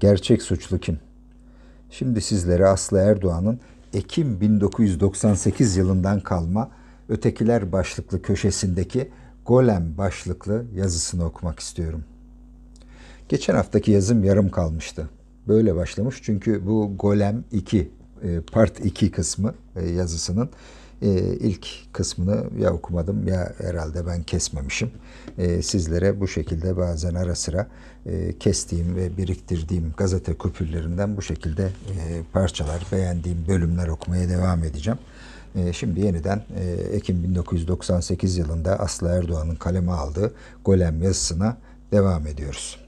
Gerçek suçlu kim? Şimdi sizlere Aslı Erdoğan'ın Ekim 1998 yılından kalma Ötekiler başlıklı köşesindeki Golem başlıklı yazısını okumak istiyorum. Geçen haftaki yazım yarım kalmıştı. Böyle başlamış çünkü bu Golem 2 e, part 2 kısmı e, yazısının e, ilk kısmını ya okumadım ya herhalde ben kesmemişim. Sizlere bu şekilde bazen ara sıra kestiğim ve biriktirdiğim gazete kupürlerinden bu şekilde parçalar, beğendiğim bölümler okumaya devam edeceğim. Şimdi yeniden Ekim 1998 yılında Aslı Erdoğan'ın kaleme aldığı Golem yazısına devam ediyoruz.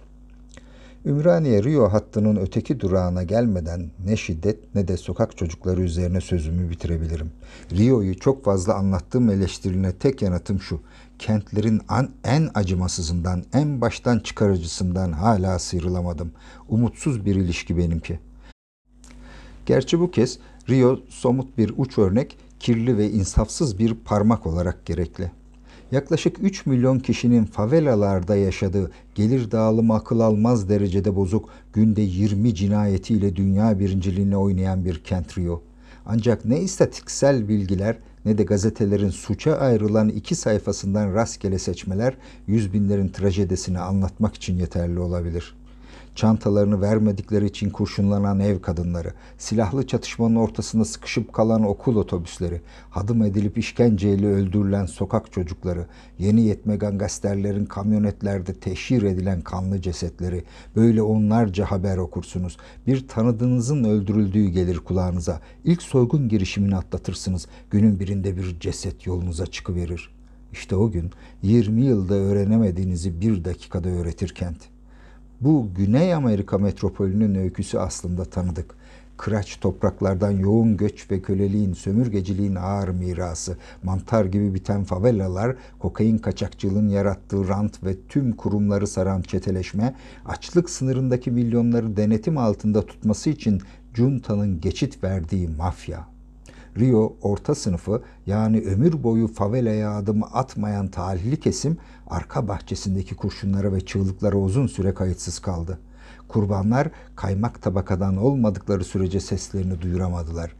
Ümraniye Rio hattının öteki durağına gelmeden ne şiddet ne de sokak çocukları üzerine sözümü bitirebilirim. Rio'yu çok fazla anlattığım eleştirine tek yanıtım şu. Kentlerin an, en acımasızından, en baştan çıkarıcısından hala sıyrılamadım. Umutsuz bir ilişki benimki. Gerçi bu kez Rio somut bir uç örnek, kirli ve insafsız bir parmak olarak gerekli yaklaşık 3 milyon kişinin favelalarda yaşadığı gelir dağılımı akıl almaz derecede bozuk günde 20 cinayetiyle dünya birinciliğine oynayan bir kent Rio. Ancak ne istatistiksel bilgiler ne de gazetelerin suça ayrılan iki sayfasından rastgele seçmeler yüz binlerin trajedisini anlatmak için yeterli olabilir çantalarını vermedikleri için kurşunlanan ev kadınları, silahlı çatışmanın ortasında sıkışıp kalan okul otobüsleri, hadım edilip işkenceyle öldürülen sokak çocukları, yeni yetme gangsterlerin kamyonetlerde teşhir edilen kanlı cesetleri, böyle onlarca haber okursunuz. Bir tanıdığınızın öldürüldüğü gelir kulağınıza. İlk soygun girişimini atlatırsınız. Günün birinde bir ceset yolunuza çıkıverir. İşte o gün 20 yılda öğrenemediğinizi bir dakikada öğretir kent.'' Bu Güney Amerika metropolünün öyküsü aslında tanıdık. Kıraç topraklardan yoğun göç ve köleliğin, sömürgeciliğin ağır mirası, mantar gibi biten favelalar, kokain kaçakçılığın yarattığı rant ve tüm kurumları saran çeteleşme, açlık sınırındaki milyonları denetim altında tutması için Junta'nın geçit verdiği mafya. Rio orta sınıfı yani ömür boyu favelaya adım atmayan talihli kesim arka bahçesindeki kurşunlara ve çığlıklara uzun süre kayıtsız kaldı. Kurbanlar kaymak tabakadan olmadıkları sürece seslerini duyuramadılar.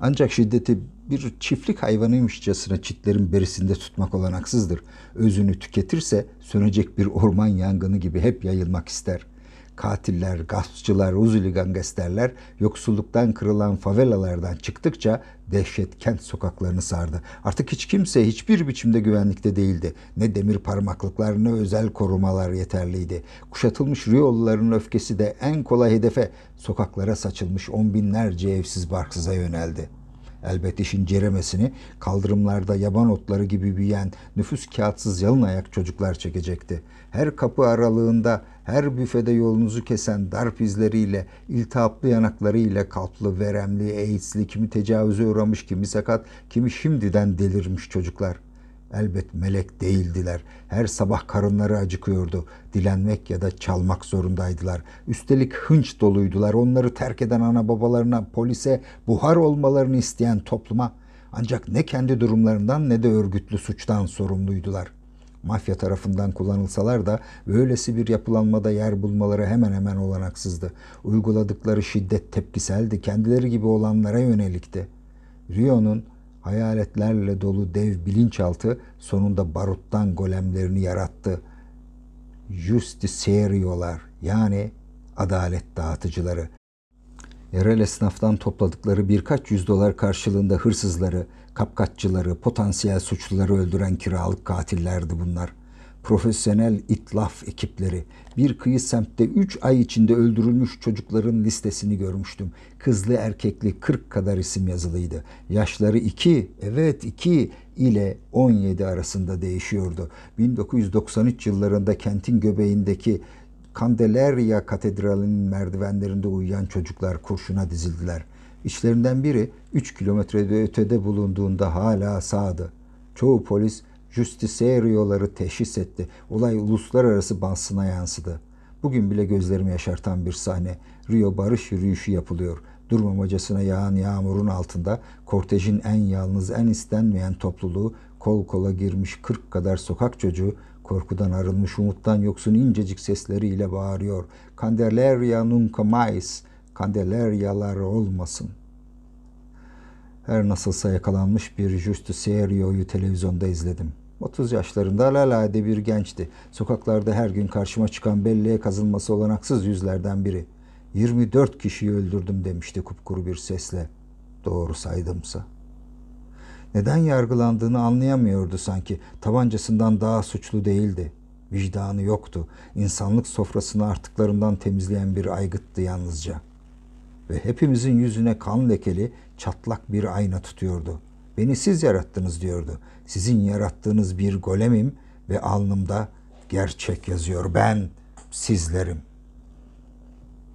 Ancak şiddeti bir çiftlik hayvanıymışçasına çitlerin berisinde tutmak olanaksızdır. Özünü tüketirse sönecek bir orman yangını gibi hep yayılmak ister.'' Katiller, gaspçılar, uzuli gangsterler yoksulluktan kırılan favelalardan çıktıkça dehşet kent sokaklarını sardı. Artık hiç kimse hiçbir biçimde güvenlikte değildi. Ne demir parmaklıklar ne özel korumalar yeterliydi. Kuşatılmış Riyoluların öfkesi de en kolay hedefe sokaklara saçılmış on binlerce evsiz barksıza yöneldi.'' Elbet işin ceremesini kaldırımlarda yaban otları gibi büyüyen nüfus kağıtsız yalın ayak çocuklar çekecekti. Her kapı aralığında, her büfede yolunuzu kesen darp izleriyle, iltihaplı yanaklarıyla kalplı, veremli, AIDS'li, kimi tecavüze uğramış, kimi sakat, kimi şimdiden delirmiş çocuklar.'' Elbet melek değildiler. Her sabah karınları acıkıyordu. Dilenmek ya da çalmak zorundaydılar. Üstelik hınç doluydular. Onları terk eden ana babalarına, polise, buhar olmalarını isteyen topluma. Ancak ne kendi durumlarından ne de örgütlü suçtan sorumluydular. Mafya tarafından kullanılsalar da böylesi bir yapılanmada yer bulmaları hemen hemen olanaksızdı. Uyguladıkları şiddet tepkiseldi, kendileri gibi olanlara yönelikti. Rio'nun hayaletlerle dolu dev bilinçaltı sonunda baruttan golemlerini yarattı. Justicierio'lar yani adalet dağıtıcıları. Yerel esnaftan topladıkları birkaç yüz dolar karşılığında hırsızları, kapkaççıları, potansiyel suçluları öldüren kiralık katillerdi bunlar.'' Profesyonel itlaf ekipleri. Bir kıyı semtte 3 ay içinde öldürülmüş çocukların listesini görmüştüm. Kızlı erkekli 40 kadar isim yazılıydı. Yaşları 2, evet 2 ile 17 arasında değişiyordu. 1993 yıllarında kentin göbeğindeki Candelaria Katedrali'nin merdivenlerinde uyuyan çocuklar kurşuna dizildiler. İçlerinden biri 3 kilometrede ötede bulunduğunda hala sağdı. Çoğu polis Justicierio'ları teşhis etti. Olay uluslararası basına yansıdı. Bugün bile gözlerimi yaşartan bir sahne. Rio barış yürüyüşü yapılıyor. Durmamacasına yağan yağmurun altında kortejin en yalnız, en istenmeyen topluluğu kol kola girmiş 40 kadar sokak çocuğu Korkudan arınmış umuttan yoksun incecik sesleriyle bağırıyor. Candelaria nunca mais, Candelarialar olmasın. Her nasılsa yakalanmış bir Justicierio'yu televizyonda izledim. 30 yaşlarında alalade bir gençti. Sokaklarda her gün karşıma çıkan belleğe kazınması olanaksız yüzlerden biri. 24 kişiyi öldürdüm demişti kupkuru bir sesle. Doğru saydımsa. Neden yargılandığını anlayamıyordu sanki. Tabancasından daha suçlu değildi. Vicdanı yoktu. İnsanlık sofrasını artıklarından temizleyen bir aygıttı yalnızca. Ve hepimizin yüzüne kan lekeli, çatlak bir ayna tutuyordu. Beni siz yarattınız diyordu. Sizin yarattığınız bir golemim ve alnımda gerçek yazıyor. Ben sizlerim.''